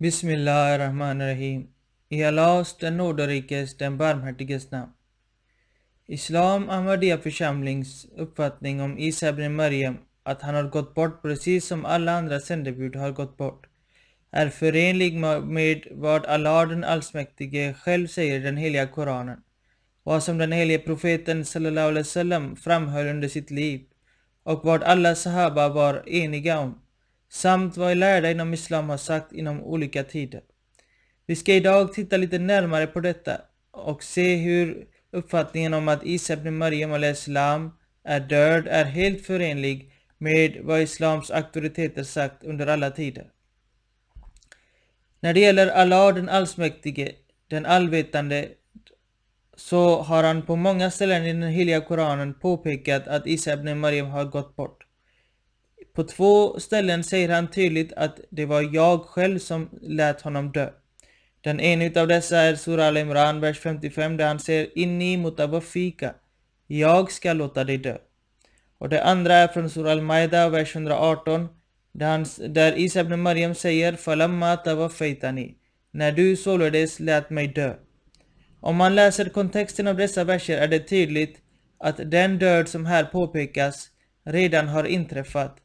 Bismillahirrahmanirrahim. I Allahs, den nåderikes, den barmhärtiges namn. Islam Ahmadiyya församlings uppfattning om Isa ibn Maryam, att han har gått bort precis som alla andra sändebud har gått bort, är förenlig med vad Allah den allsmäktige själv säger i den heliga Koranen, vad som den helige profeten sallallahu alaihi wasallam framhöll under sitt liv och vad alla sahaba var eniga om samt vad lärda inom Islam har sagt inom olika tider. Vi ska idag titta lite närmare på detta och se hur uppfattningen om att Isa ibn Maryam al-Islam är död är helt förenlig med vad Islams auktoriteter sagt under alla tider. När det gäller Allah den allsmäktige, den allvetande, så har han på många ställen i den heliga Koranen påpekat att Isa ibn Maryam har gått bort. På två ställen säger han tydligt att det var jag själv som lät honom dö. Den ena utav dessa är Surah Al-Imran, vers 55, där han säger Inni mutawafika, Jag ska låta dig dö. Och det andra är från Surah Al-Maida, vers 118, där, han, där Isa ibn Maryam säger Falamma tawafaitani. När du således lät mig dö. Om man läser kontexten av dessa verser är det tydligt att den död som här påpekas redan har inträffat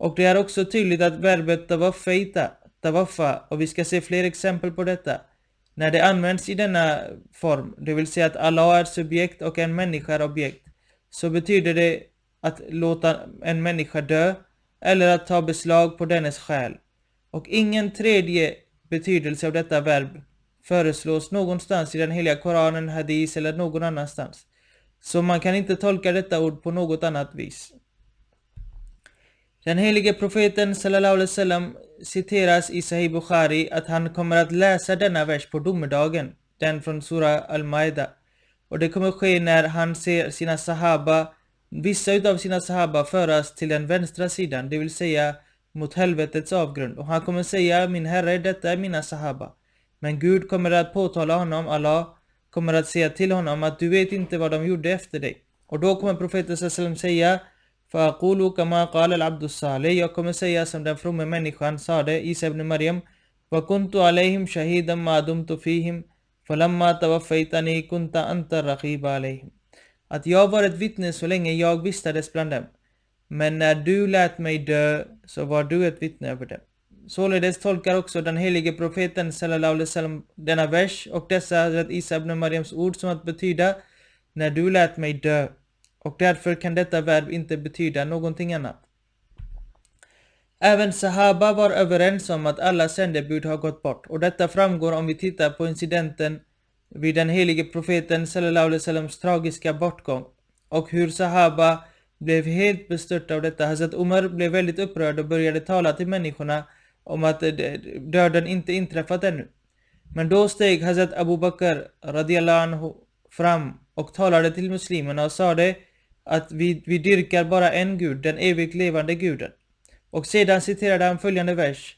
och det är också tydligt att verbet tawaffaita, tawaffa, och vi ska se fler exempel på detta. När det används i denna form, det vill säga att Allah är subjekt och en människa är objekt, så betyder det att låta en människa dö eller att ta beslag på dennes själ. Och ingen tredje betydelse av detta verb föreslås någonstans i den heliga Koranen, Hadis eller någon annanstans. Så man kan inte tolka detta ord på något annat vis. Den helige profeten sallallahu alaihi wasallam citeras i Sahih Bukhari att han kommer att läsa denna vers på domedagen, den från Surah Al-Maida. Och det kommer ske när han ser sina sahaba, vissa utav sina sahaba föras till den vänstra sidan, det vill säga mot helvetets avgrund. Och han kommer säga, min herre, detta är mina sahaba. Men Gud kommer att påtala honom, Allah kommer att säga till honom att du vet inte vad de gjorde efter dig. Och då kommer profeten sallallahu säga فأقول كما قال العبد الصالح Jag kommer säga som den fromme människan sade, Isa ibn Maryam وكنت عليهم شهيدا ما دمت فيهم فلما توفيتني كنت أنت الرقيب عليهم Att jag var ett vittne så länge jag vistades bland dem. Men när du lät mig dö så var du ett vittne över dem. Således tolkar också den helige profeten sallallahu alaihi wasallam denna vers och dessa Hazrat Isa ibn Maryams ord som att betyda när du lät mig dö och därför kan detta verb inte betyda någonting annat. Även Sahaba var överens om att alla sändebud har gått bort och detta framgår om vi tittar på incidenten vid den helige profeten sallallahu alaihi wasallams tragiska bortgång och hur Sahaba blev helt bestörta av detta. Hazrat Umar blev väldigt upprörd och började tala till människorna om att döden inte inträffat ännu. Men då steg Hazrat Abu Bakr radiallahu anhu fram och talade till muslimerna och sade att vi, vi dyrkar bara en gud, den evigt levande guden. Och sedan citerade han följande vers.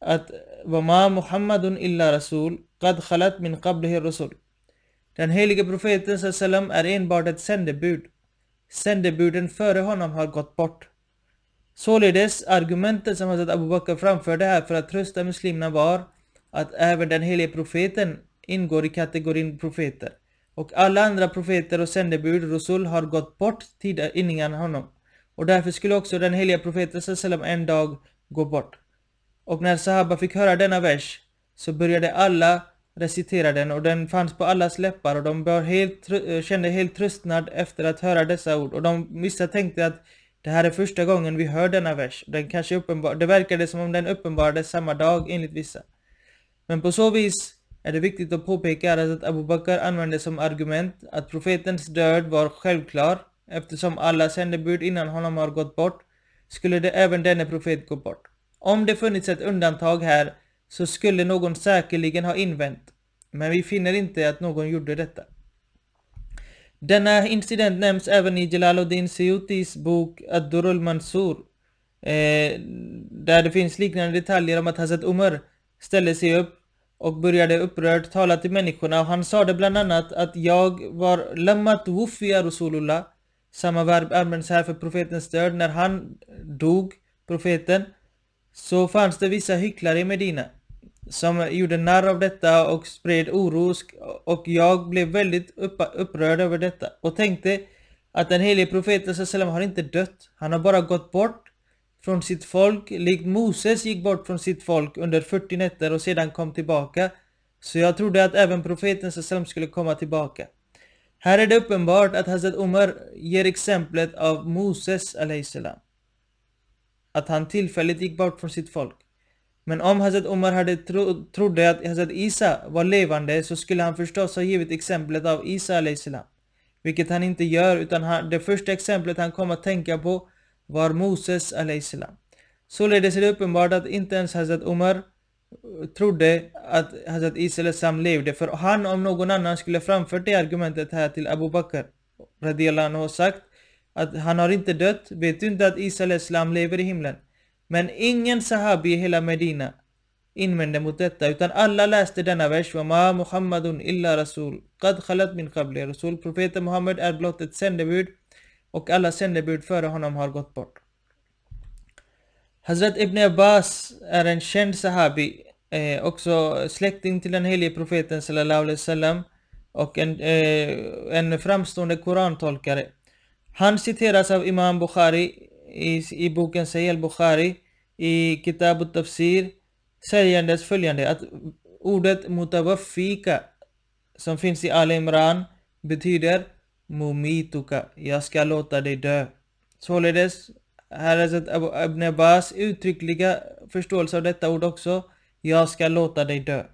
Att Wama Muhammadun illa Rasul, qad khalat min qablihi Rasul. Den helige profeten sallam är enbart ett sändebud. Sändebuden före honom har gått bort. Således, argumentet som Hazrat Abu Bakr framförde här för att trösta muslimerna var att även den helige profeten ingår i kategorin profeter. Och alla andra profeter och sändebud, Rosul, har gått bort tidigare eh, innan honom. Och därför skulle också den heliga profeten sallam en dag gå bort. Och när Sahaba fick höra denna vers så började alla recitera den och den fanns på allas läppar och de helt, eh, kände helt tröstnad efter att höra dessa ord. Och de vissa tänkte att det här är första gången vi hör denna vers. Den kanske uppenbar, det verkade som om den uppenbarades samma dag enligt vissa. Men på så vis är det viktigt att påpeka att Abu Bakr använde som argument att profetens död var självklar eftersom alla sändebud innan honom har gått bort skulle det även denne profet gå bort. Om det funnits ett undantag här så skulle någon säkerligen ha invänt, men vi finner inte att någon gjorde detta. Denna incident nämns även i Jalaluddin Siyutis bok Ad-Durul Mansur, eh, där det finns liknande detaljer om att Hazrat Umar ställde sig upp och började upprört tala till människorna och han sade bland annat att jag var lammat wuffiya Rasulullah samma verb används här för profetens död. När han dog, profeten, så fanns det vissa hycklare i Medina som gjorde narr av detta och spred oro och jag blev väldigt upprörd över detta och tänkte att den helige profeten har inte dött. Han har bara gått bort från sitt folk, likt Moses gick bort från sitt folk under 40 nätter och sedan kom tillbaka. Så jag trodde att även profeten sallam skulle komma tillbaka. Här är det uppenbart att Hazrat Umar ger exemplet av Moses salam. Att han tillfälligt gick bort från sitt folk. Men om Hazrat Umar hade tro, trodde att Hazrat Isa var levande så skulle han förstås ha givit exemplet av Isa salam. Vilket han inte gör utan han, det första exemplet han kom att tänka på var Moses salam. Således är det uppenbart att inte ens Hazrat Umar eh, trodde att Hazrat Isa levde för han om någon annan skulle framfört det argumentet här till Abu Bakr radiallahu och sagt att han har inte dött, vet du inte att Isa lever i himlen? Men ingen sahabi i hela Medina invände mot detta utan alla läste denna vers ma Muhammadun illa Rasul Qad khalat min qabli Rasul Profeten Muhammed är blott ett sändebud och alla sändebud före honom har gått bort. Hazrat Ibn Abbas är en känd sahabi, eh, också släkting till den helige profeten sallallahu alaihi wasallam och en, eh, en framstående korantolkare. Han citeras av Imam Bukhari i, i boken Sahih al-Bukhari i Kitab al-Tafsir sägandes följande att ordet mutawaffika som finns i Al Imran betyder mumituka, jag ska låta dig dö. Således, här är Ibn Abbas uttryckliga förståelse av detta ord också, jag ska låta dig dö.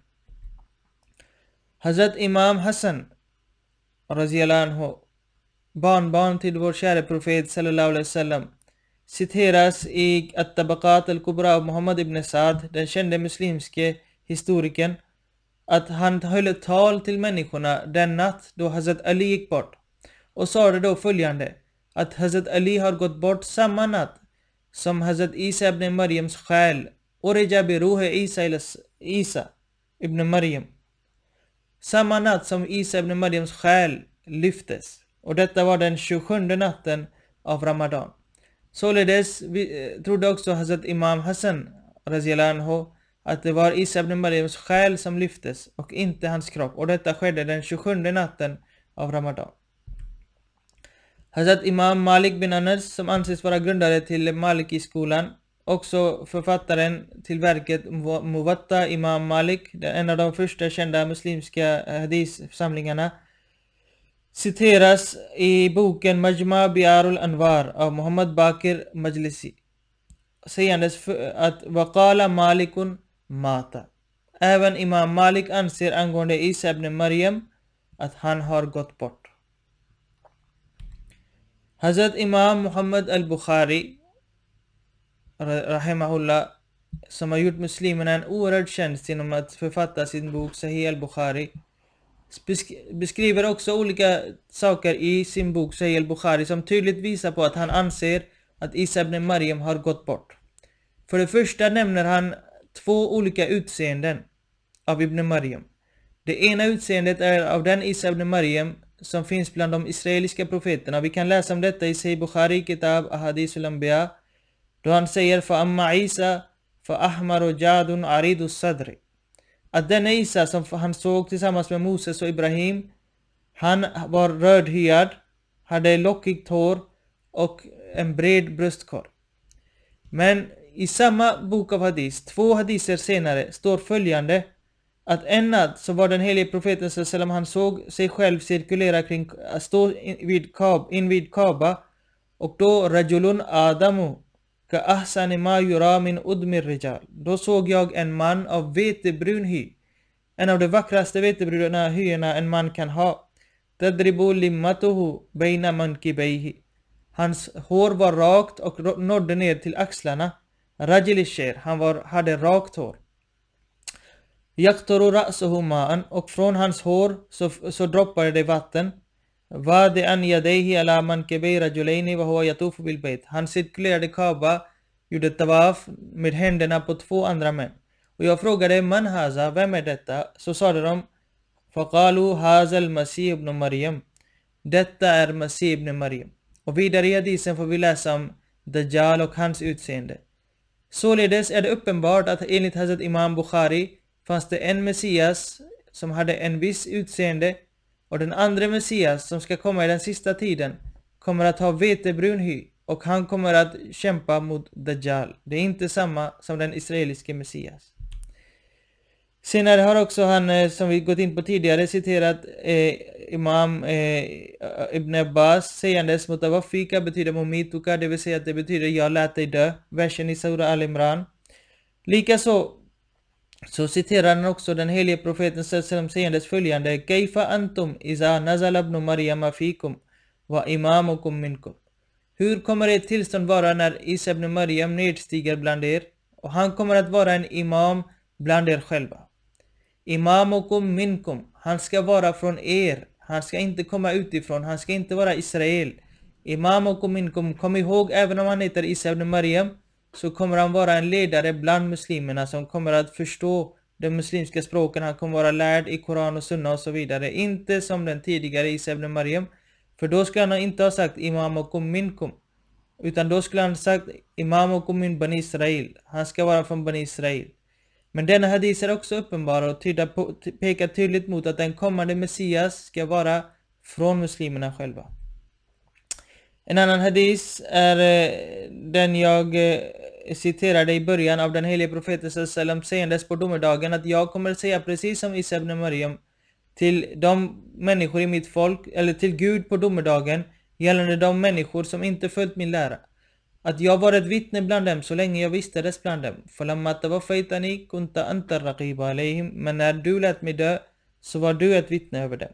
Hazrat Imam Hassan, anhu, barnbarn till vår käre profet sallallahu alaihi wasallam, citeras i At-Tabaqat al-Kubra av Muhammad ibn Saad, den kände muslimske historikern, att han höll ett tal till människorna den natt då Hazrat Ali gick bort och sade då följande att Hazrat Ali har gått bort samma natt som Hazrat Isa ibn Mariams själ Urija biruhe Isa, Isa ibn Maryam. Samma natt som Isa ibn Mariams själ lyftes och detta var den 27 natten av Ramadan. Således eh, trodde också Hazrat Imam Hassan anhu, att det var Isa ibn Mariams själ som lyftes och inte hans kropp och detta skedde den 27 natten av Ramadan. Hazrat Imam Malik bin Anas som anses vara grundare till Maliki-skolan också författaren till verket Muwatta Imam Malik, en av de första kända muslimska hadith-samlingarna citeras i boken Majma Biarul Anwar av Muhammad Bakir Majlisi sägandes att Waqala Malikun Mata. Även Imam Malik anser angående Isa ibn Maryam att han har gått bort. Hazrat Imam Muhammad al-Bukhari Rahimahullah som har gjort muslimerna en oerhörd tjänst genom att författa sin bok Sahih al-Bukhari beskriver också olika saker i sin bok Sahih al-Bukhari som tydligt visar på att han anser att Isa ibn Maryam har gått bort. För det första nämner han två olika utseenden av ibn Maryam. Det ena utseendet är av den Isa ibn Maryam som finns bland de israeliska profeterna. Vi kan läsa om detta i Sahih Bukhari, Kitab Ahadis al-Anbiya, då han säger för amma Isa för ahmar och jadun Aridus sadri att denna Isa som han såg tillsammans med Moses och Ibrahim, han var rödhyad, hade lockigt hår och en bred bröstkorg. Men i samma bok av hadis, två hadiser senare, står följande att en natt så var den helige profeten sallam, han såg sig själv cirkulera kring, stå invid, Kab, in Kaba och då Rajulun Adamu Ka ahsani ma yura min udmir rijal. Då såg jag en man av vetebrun hy. En av de vackraste vetebruna hyerna en man kan ha. Tadribu limmatuhu beina mankibeihi. Hans hår var rakt och nådde ner till axlarna. Rajilisher, han var, hade rakt hår. Yaktoru ra'suhu ma'an och från hans hår så, så droppade det vatten. Vade an yadayhi ala mankibay rajulaini wa huwa yatufu bil bayt. Han cirkulerade Kaaba, gjorde tawaf med händerna på två andra män. Och jag frågade man haza, vem är detta? Så sade de Faqalu hazal Masih ibn Maryam. Detta är Masih ibn Maryam. Och vidare i hadisen får vi läsa om Dajjal och hans utseende. Således är det uppenbart att enligt Hazrat Imam Bukhari fanns det en Messias som hade en viss utseende och den andra Messias som ska komma i den sista tiden kommer att ha vetebrun hy och han kommer att kämpa mot Dajjal. Det är inte samma som den israeliske Messias. Senare har också han, eh, som vi gått in på tidigare, citerat eh, Imam eh, Ibn Abbas sägandes Mutawafika betyder Mumituka, det vill säga att det betyder jag lät dig dö. Versen i Sura Al-Imran. Likaså så citerar han också den helige profeten sallam sägandes följande Kaifa antum iza nazala ibn Maryama fikum wa imamukum minkum. Hur kommer ert tillstånd vara när Isa ibn Maryam nedstiger bland er och han kommer att vara en imam bland er själva. Imamukum minkum. Han ska vara från er. Han ska inte komma utifrån. Han ska inte vara Israel. Imamukum minkum. Kom ihåg, även om han heter Isa ibn Maryam, så kommer han vara en ledare bland muslimerna som kommer att förstå de muslimska språken. Han kommer vara lärd i Koran och Sunna och så vidare. Inte som den tidigare Isa ibn Maryam. För då skulle han inte ha sagt Imamukum minkum. Utan då skulle han ha sagt Imamukum min Bani Israel. Han ska vara från Bani Israel. Men denna hadis är också uppenbar och tyda på, pekar tydligt mot att den kommande Messias ska vara från muslimerna själva. En annan hadis är eh, den jag eh, citerade i början av den helige profeten sallam sägandes på domedagen att jag kommer att säga precis som Isa ibn Maryam till de människor i mitt folk, eller till Gud på domedagen gällande de människor som inte följt min lära att jag var ett vittne bland dem så länge jag vistades bland dem. Men när du lät mig dö så var du ett vittne över dem.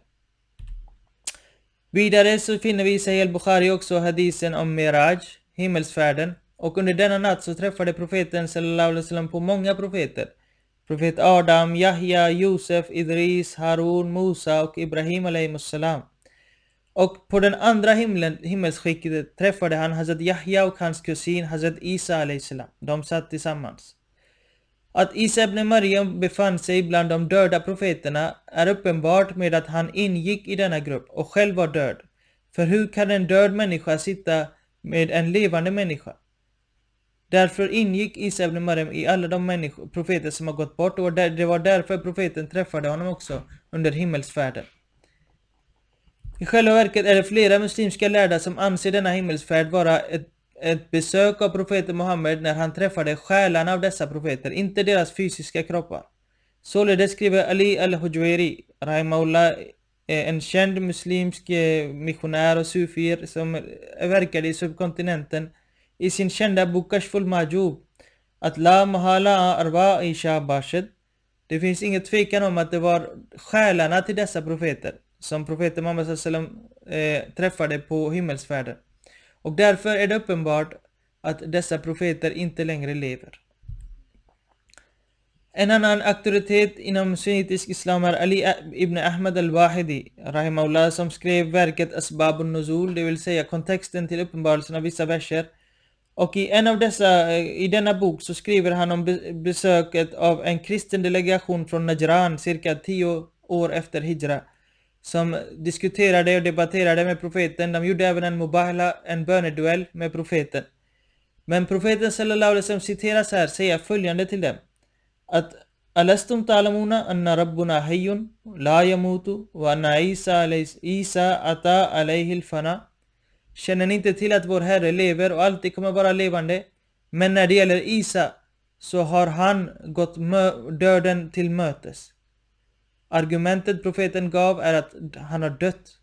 Vidare så finner vi i Sahih Bukhari också hadisen om Miraj, himmelsfärden. Och under denna natt så träffade profeten sallallahu alaihi wasallam på många profeter. Profet Adam, Yahya, Josef, Idris, Harun, Musa och Ibrahim alaihi salam. Och på den andra himlen, himmelsskiktet träffade han Hazrat Yahya och hans kusin Hazrat Isa salam. De satt tillsammans. Att Isa ibn Maryam befann sig bland de döda profeterna är uppenbart med att han ingick i denna grupp och själv var död. För hur kan en död människa sitta med en levande människa? Därför ingick Isa ibn Maryam i alla de profeter som har gått bort och det var därför profeten träffade honom också under himmelsfärden. I själva verket är det flera muslimska lärda som anser denna himmelsfärd vara ett, ett besök av profeten Muhammed när han träffade själarna av dessa profeter, inte deras fysiska kroppar. Således skriver Ali al-Hujweri, Rahimahullah, eh, en känd muslimsk eh, missionär och sufir som verkade i subkontinenten, i sin kända bok Kashful Majub, att La Mahala Arwa Isha Bashid, det finns inget tvekan om att det var själarna till dessa profeter som profeten Muhammed eh, träffade på himmelsfärden. Och därför är det uppenbart att dessa profeter inte längre lever. En annan auktoritet inom sunnitisk islam är Ali ibn Ahmad al-Wahidi, rahimahullah, som skrev verket Asbabun Nuzul, det vill säga kontexten till uppenbarelsen av vissa verser. Och i en av dessa, i denna bok så skriver han om besöket av en kristen delegation från Najran cirka tio år efter Hijra som diskuterade och debatterade med profeten. De gjorde även en mubahla, en böneduell med profeten. Men profeten sallallahu alaihi wasallam citeras här säger följande till dem. Att Alastum ta'lamuna anna rabbuna hayyun la yamutu wa anna Isa, Isa ata alayhi fana Känner ni inte till att vår Herre lever och alltid kommer vara levande? Men när det gäller Isa så har han gått döden till mötes. Argumentet profeten gav är att han har dött.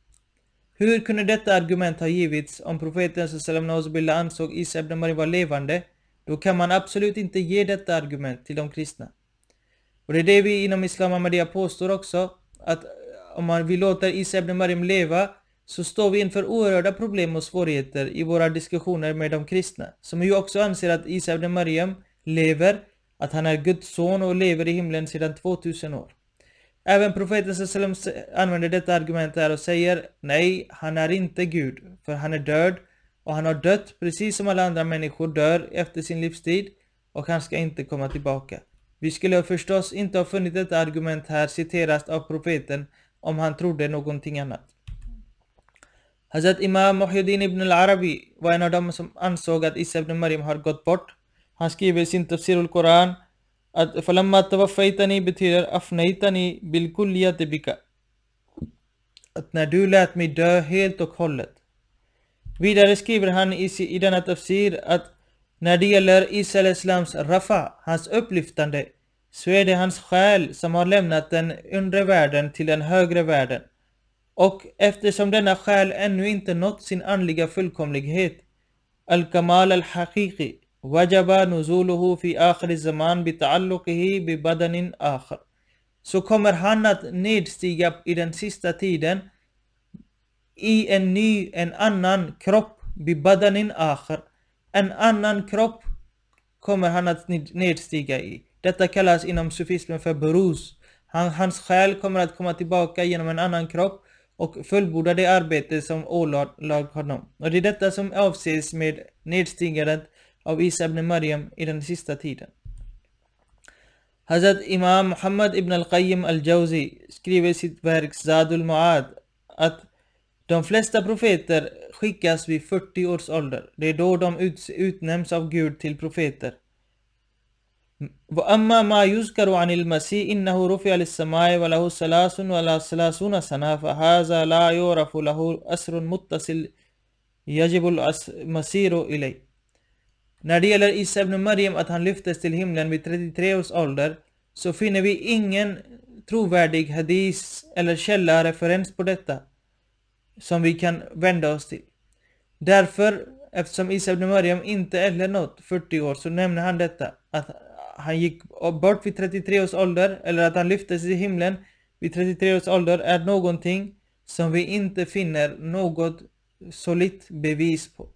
Hur kunde detta argument ha givits om profeten sallam ansåg Isa ibn Maryam var levande? Då kan man absolut inte ge detta argument till de kristna. Och det är det vi inom Islam Ahmadiyya påstår också, att om man vill låta Isa ibn Maryam leva så står vi inför oerhörda problem och svårigheter i våra diskussioner med de kristna, som ju också anser att Isa ibn Maryam lever, att han är Guds son och lever i himlen sedan 2000 år. Även profeten sallam använder detta argument här och säger nej, han är inte Gud, för han är död och han har dött precis som alla andra människor dör efter sin livstid och han ska inte komma tillbaka. Vi skulle förstås inte ha funnit detta argument här citerat av profeten om han trodde någonting annat. Hazrat Imam Muhyiddin ibn al-Arabi var en av dem som ansåg att Isa ibn Maryam har gått bort. Han skriver i sin Tafsir al-Quran att falamma tawaffaytani betyder afnaytani bil bika. Att när du lät mig dö helt och hållet. Vidare skriver han i, i denna tafsir att när det gäller Isa islams rafa, hans upplyftande, så är det hans själ som har lämnat den undre världen till den högre världen. Och eftersom denna själ ännu inte nått sin andliga fullkomlighet, al-kamal al-haqiqi, وجب نزوله في آخر الزمان بتعلقه ببدن آخر. Så kommer han att nedstiga i den sista tiden i en ny, en annan kropp, bibadanin akhar. En annan kropp kommer han att nedstiga i. Detta kallas inom sufismen för berus. Han, hans själ kommer att komma tillbaka genom en annan kropp och fullborda det arbete som ålag honom. Och det är detta som avses med nedstigandet av Isa ibn Maryam i den sista tiden. Hazrat Imam Muhammad ibn al-Qayyim al-Jawzi skriver i sitt verk Zadul Ma'ad att de flesta profeter skickas vid 40 års ålder. Det är då de ut, utnämns av Gud till profeter. وأما ما يذكر عن المسيح إنه رفع للسماء وله ثلاث ولا ثلاثون سنة فهذا لا يعرف له أسر متصل يجب المسير إليه När det gäller Isa ibn Maryam att han lyftes till himlen vid 33 års ålder så finner vi ingen trovärdig hadis eller källa referens på detta som vi kan vända oss till. Därför, eftersom Isa ibn Maryam inte heller nått 40 år så nämner han detta att han gick bort vid 33 års ålder eller att han lyftes i himlen vid 33 års ålder är någonting som vi inte finner något solitt bevis på.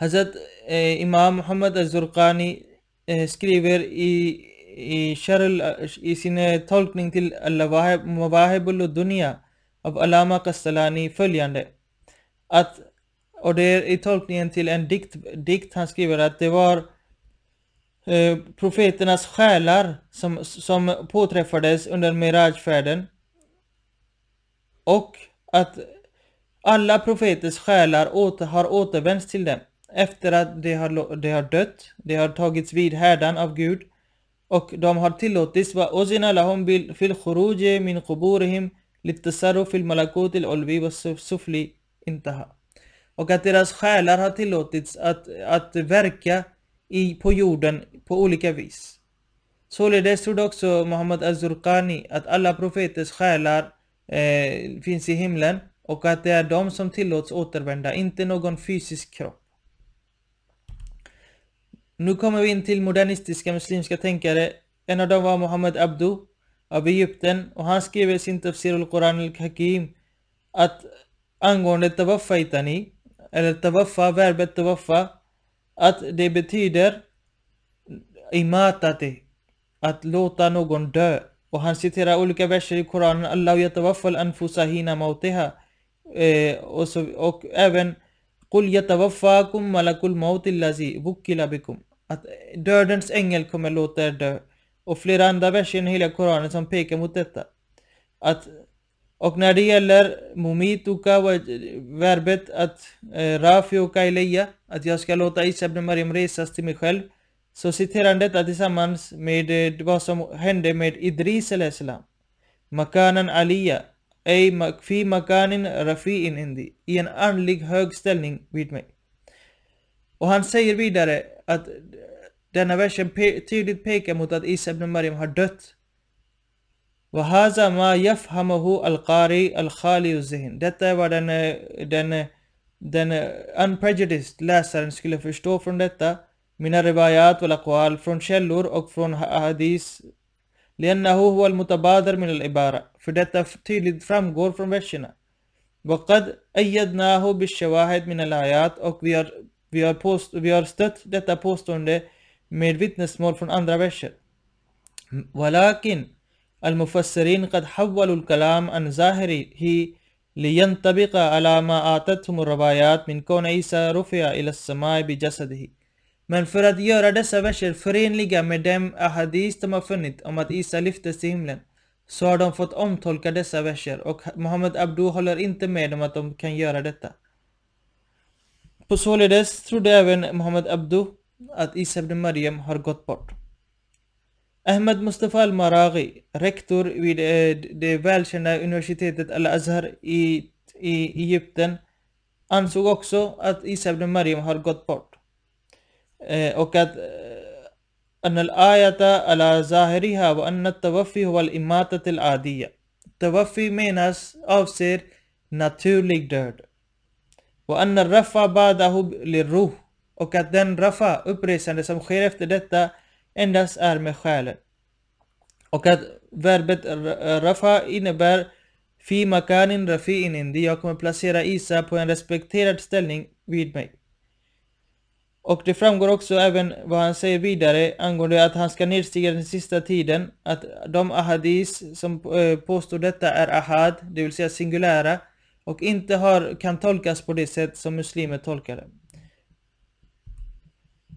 Hazrat eh, Imam Muhammad Azurqani eh, skriver i, i, Sharl, i sin tolkning till Al-Mawahibul Dunya av Alama Kastalani följande. Att, och det är i tolkningen till en dikt, dikt han skriver att det var eh, profeternas själar som, som påträffades under Mirajfärden. Och att alla profeters själar åter, har återvänts till dem efter att de har, de har dött, de har tagits vid härdan av Gud och de har tillåtits wa uzina lahum bil fil khuruj min quburihim litasarruf fil malakut al ulvi wa sufli intaha. Och att deras själar har tillåtits att, att verka i, på jorden på olika vis. Således trodde också Muhammad al-Zurqani att alla profeters själar eh, finns i himlen och att det är de som tillåts återvända, inte någon fysisk kropp. Nu kommer vi in till modernistiska muslimska tänkare. En av dem var Muhammad Abdu av Egypten och han skriver i sin Tafsir al-Quran al-Hakim att angående tawaffaitani, eller tawaffa, verbet tawaffa, att det betyder imatati, att låta någon dö. Och han citerar olika verser i Koranen, Allah yatawaffal anfusa hina mautiha. Eh, och, så, och även Qul yatawaffakum malakul mauti lazi bukkila bikum. Att dödens ängel kommer låta er dö. Och flera andra verser i den heliga Koranen som pekar mot detta. Att, och när det gäller mumituka, verbet att eh, rafiuka ilayya, att jag ska låta Isa ibn Maryam resas till mig själv. Så citerar han detta tillsammans med eh, vad som hände med Idris al-Islam. Makanan aliya, ej fi makanin rafi'in indi, i en andlig hög ställning vid mig. Och han säger vidare att denna versen pe tydligt pekar mot att Isa ibn Maryam har dött. وهذا ما يفهمه القاري الخالي الذهن. Detta är vad den, den, den unprejudiced läsaren skulle förstå från detta. Mina riwayat wal aqwal från källor och från hadis. لأنه هو المتبادر من العبارة. För detta tydligt framgår från verserna. وقد أيدناه بالشواهد من الآيات och vi har, vi har, påst, vi har stött detta påstående med vittnesmål från andra verser. ولكن المفسرين قد حولوا الكلام عن ظاهره لينطبق على ما آتتهم الروايات من كون عيسى رفع إلى السماء بجسده. Men för att göra dessa verser förenliga med dem ahadis de har funnit om att Isa lyftes till himlen så har de fått omtolka dessa verser och Muhammad Abdu håller inte med om att de kan göra detta. På således trodde även Muhammad Abdu att Isa ibn Maryam har gått bort. Ahmed Mustafa al-Maraghi, rektor vid eh, det välkända universitetet Al-Azhar i, i Egypten, ansåg också att Isa ibn Maryam har gått bort. Eh, och att أن الآية على ظاهرها وأن التوفي هو الإماتة العادية. Tawafi menas avser naturlig död. Och anna rafa badahu. Och att den rafa, uppresande som sker efter detta, endast är med själen. Och att verbet rafa innebär fi makanin rafi'in indi. Jag kommer placera Isa på en respekterad ställning vid mig. Och det framgår också även vad han säger vidare angående att han ska nedstiga den sista tiden. Att de ahadis som eh, påstår detta är ahad, det vill säga singulära, och inte har, kan tolkas på det sätt som muslimer tolkar det.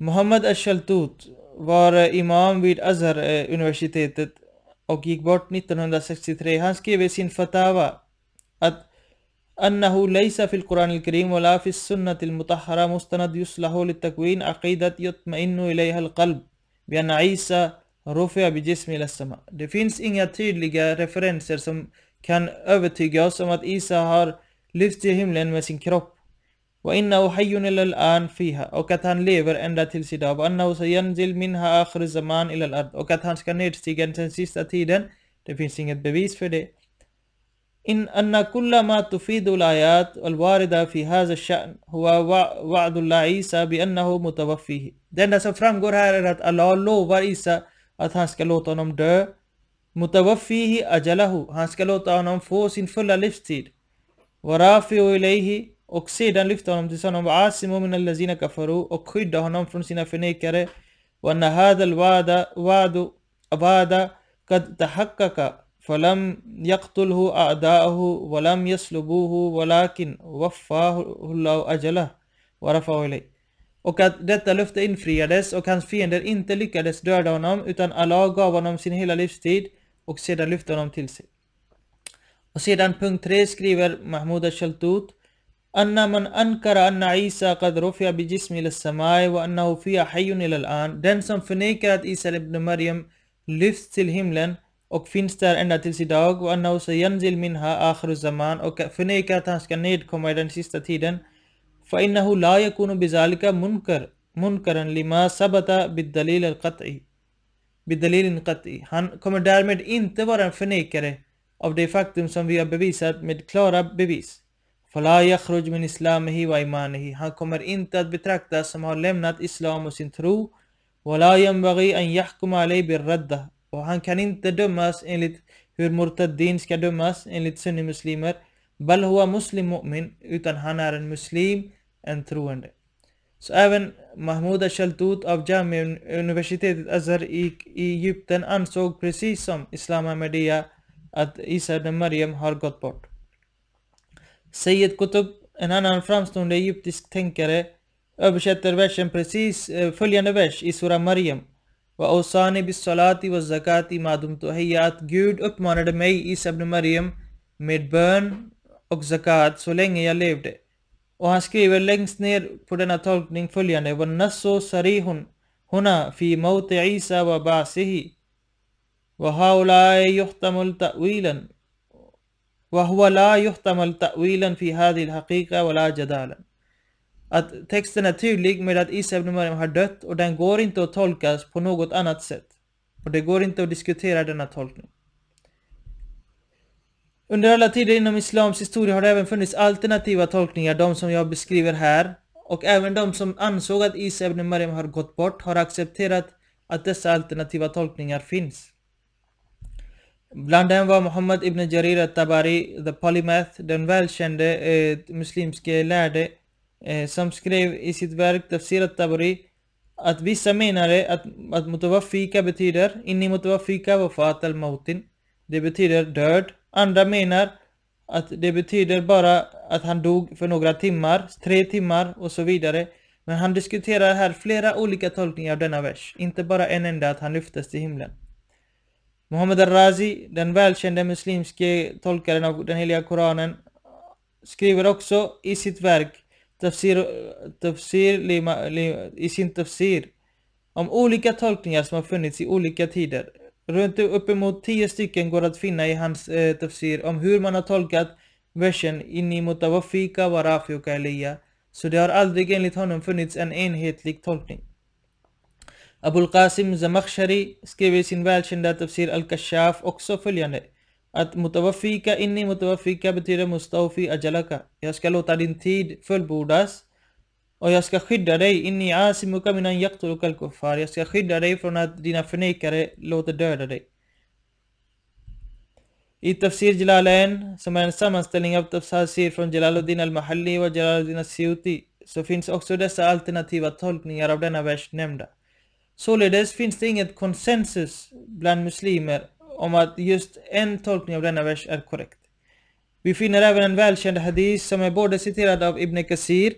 Muhammad al-Shaltut var eh, imam vid Azhar-universitetet eh, och gick bort 1963. Han skrev i sin fatawa att أنه ليس في القرآن الكريم ولا في السنة المطهرة مستند يصلح للتكوين عقيدة يطمئن إليها القلب بأن عيسى رفع بجسم إلى السماء. Det finns inga tydliga referenser som kan övertyga oss om att Isa har lyft till himlen med sin kropp. وإنه حي إلى الآن فيها och att han lever ända tills idag. وأنه سينزل منها آخر الزمان إلى الأرض och att han ska nedstiga den sista tiden. Det finns inget bevis för det. إن أن كل ما تفيد الآيات الواردة في هذا الشأن هو وعد الله عيسى بأنه متوفيه. Det enda som framgår här är att Allah lovar Isa att han ska låta honom dö. متوفيه أجله. هاسكلو تانم فوسين فلا لفتير. ورافع إليه أكسيدا لفتانم تسانم عاصم من الذين كفروا. أكيد هنم فرنسينا فنيكره وأن هذا الوعد وعد وعد قد تحقق. فلم يقتله أعداؤه ولم يسلبوه ولكن وفاه الله أجله. ورفعه إليه. och att detta löfte infriades och hans fiender inte lyckades döda honom utan Allah gav honom sin hela livstid och sedan lyfte honom till sig. Och sedan punkt 3 skriver Mahmoud al-Shaltut أن من أنكر أن عيسى قد رفع بجسم إلى السماء وأنه فيها حي إلى الآن Den som förnekar att Isa ibn Maryam lyfts till himlen och finns där ända tills idag och annahu sayanzil minha akhiru zaman och förnekar att han ska nedkomma i den sista tiden فإنه لا يكون بذلك منكر منكرا لما ثبت بالدليل القطعي bidalilin qat'i. Han kommer därmed inte vara en förnekare av det faktum som vi har bevisat med klara bevis. Han kommer inte att betraktas som har lämnat islam och sin tro. Och han kan inte dömas enligt hur murtaddin ska dömas enligt sunnimuslimer. Utan han är en muslim, en troende. Så även Mahmoud Ashaltut av Jami universitetet Azhar i Egypten ansåg precis som Islam Ahmadiyya att Isa ibn Maryam har gått bort. Sayyid Qutb, en annan framstående egyptisk tänkare, översätter versen precis eh, följande vers i Surah Maryam. Wa osani bis salati wa zakati madum tuhiyya att Gud uppmanade mig, Isa ibn Maryam, med bön och zakat så länge jag levde. Och han skriver längst ner på denna tolkning följande وَالنَّسُّ صَرِيحٌ هنا في موت عيسى وبعثه وهؤلاء يحتمل تأويلا وهو لا يحتمل تأويلا في هذه الحقيقة ولا جدالا att texten är tydlig med att Isa ibn Maryam har dött och den går inte att tolkas på något annat sätt. Och det går inte att diskutera denna tolkning. Under alla tider inom Islams historia har det även funnits alternativa tolkningar, de som jag beskriver här. Och även de som ansåg att Isa ibn Maryam har gått bort har accepterat att dessa alternativa tolkningar finns. Bland dem var Muhammad ibn Jarir al-Tabari, the polymath, den välkände eh, muslimske lärde eh, som skrev i sitt verk Tafsir al-Tabari att vissa menade att, att mutawafika betyder inni mutawafika wafat al-mautin. Det betyder död. Andra menar att det betyder bara att han dog för några timmar, tre timmar och så vidare. Men han diskuterar här flera olika tolkningar av denna vers, inte bara en enda att han lyftes till himlen. Muhammad al-Razi, den välkände muslimske tolkaren av den heliga Koranen, skriver också i sitt verk tafsir, tafsir lima, lima, i sin tafsir om olika tolkningar som har funnits i olika tider. Runt uppemot tio stycken går att finna i hans eh, tafsir om hur man har tolkat versen inni mutawafika wa rafiuka Elia. Så det har aldrig enligt honom funnits en enhetlig tolkning. Abul Qasim Zamakhshari skrev i sin välkända tafsir Al-Kashaf också följande. Att mutawafika inni mutawafika betyder mustawfi ajalaka. Jag ska låta din tid fullbordas och jag ska skydda dig inni asimuka minan yaqtuluka al-kuffar. Jag ska skydda dig från att dina förnekare låter döda dig. I Tafsir Jalalain, som är en sammanställning av tafsir från Jalaluddin al-Mahalli och Jalaluddin al-Siyuti, så finns också dessa alternativa tolkningar av denna vers nämnda. Således finns det inget konsensus bland muslimer om att just en tolkning av denna vers är korrekt. Vi finner även en välkänd hadith som är både citerad av Ibn Kassir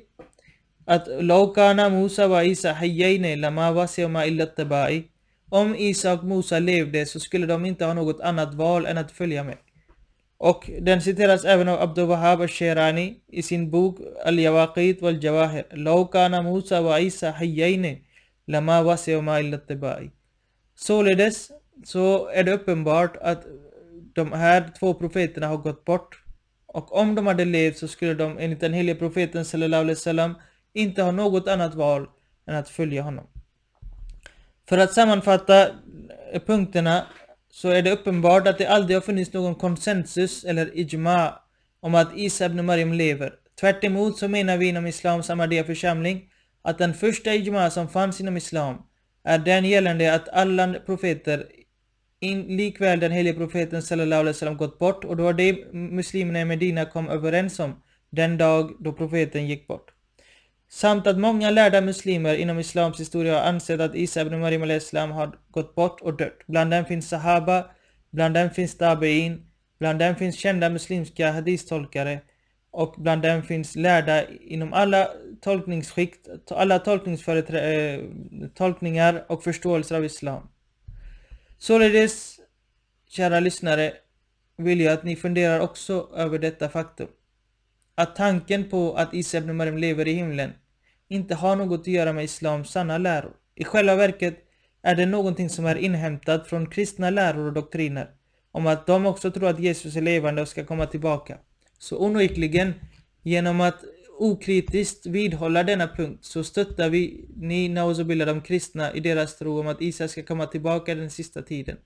att Laukana Musa var Isa hayyaine lama wasioma Illatabai. Om Isa och Musa levde så skulle de inte ha något annat val än att följa mig. Och den citeras även av Abdul Wahab al-Sherani i sin bok Al-Yawaqit wal-Jawahir. Laukana Musa wa Isa hayyaine lama wasioma Illatabai. Således så är det uppenbart att de här två profeterna har gått bort. Och om de hade levt så skulle de enligt den helige profeten sallallahu alaihi wasallam inte har något annat val än att följa honom. För att sammanfatta punkterna så är det uppenbart att det aldrig har funnits någon konsensus eller ijma om att Isa ibn Maryam lever. Tvärt så menar vi inom Islams Ahmadiyya församling att den första ijma som fanns inom Islam är den gällande att alla profeter, in, likväl den helige profeten sallallahu alaihi wasallam gått bort och det var det muslimerna i Medina kom överens om den dag då profeten gick bort. Samt att många lärda muslimer inom islams historia har ansett att Isa ibn Maryam islam har gått bort och dött. Bland dem finns Sahaba, bland dem finns tabi'in, bland dem finns kända muslimska hadistolkare och bland dem finns lärda inom alla tolkningsskikt, alla eh, tolkningar och förståelser av islam. Således, kära lyssnare, vill jag att ni funderar också över detta faktum att tanken på att Isa ibn Maryam lever i himlen inte har något att göra med Islams sanna läror. I själva verket är det någonting som är inhämtat från kristna läror och doktriner om att de också tror att Jesus är levande och ska komma tillbaka. Så onekligen, genom att okritiskt vidhålla denna punkt så stöttar vi ni Nauzubillah de kristna i deras tro om att Isa ska komma tillbaka den sista tiden.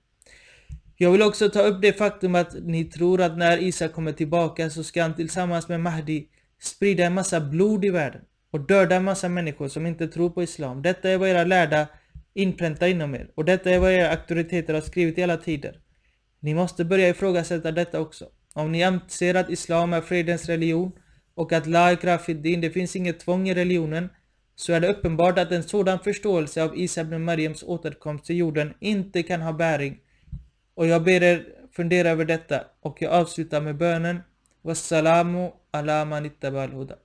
Jag vill också ta upp det faktum att ni tror att när Isa kommer tillbaka så ska han tillsammans med Mahdi sprida en massa blod i världen och döda en massa människor som inte tror på Islam. Detta är vad era lärda inpräntar inom er och detta är vad era auktoriteter har skrivit i alla tider. Ni måste börja ifrågasätta detta också. Om ni anser att Islam är fredens religion och att la ikrafiddin, det finns inget tvång i religionen, så är det uppenbart att en sådan förståelse av Isa ibn Mariams återkomst till jorden inte kan ha bäring och jag ber er fundera över detta och jag avslutar med bönen Wassalamu ala man huda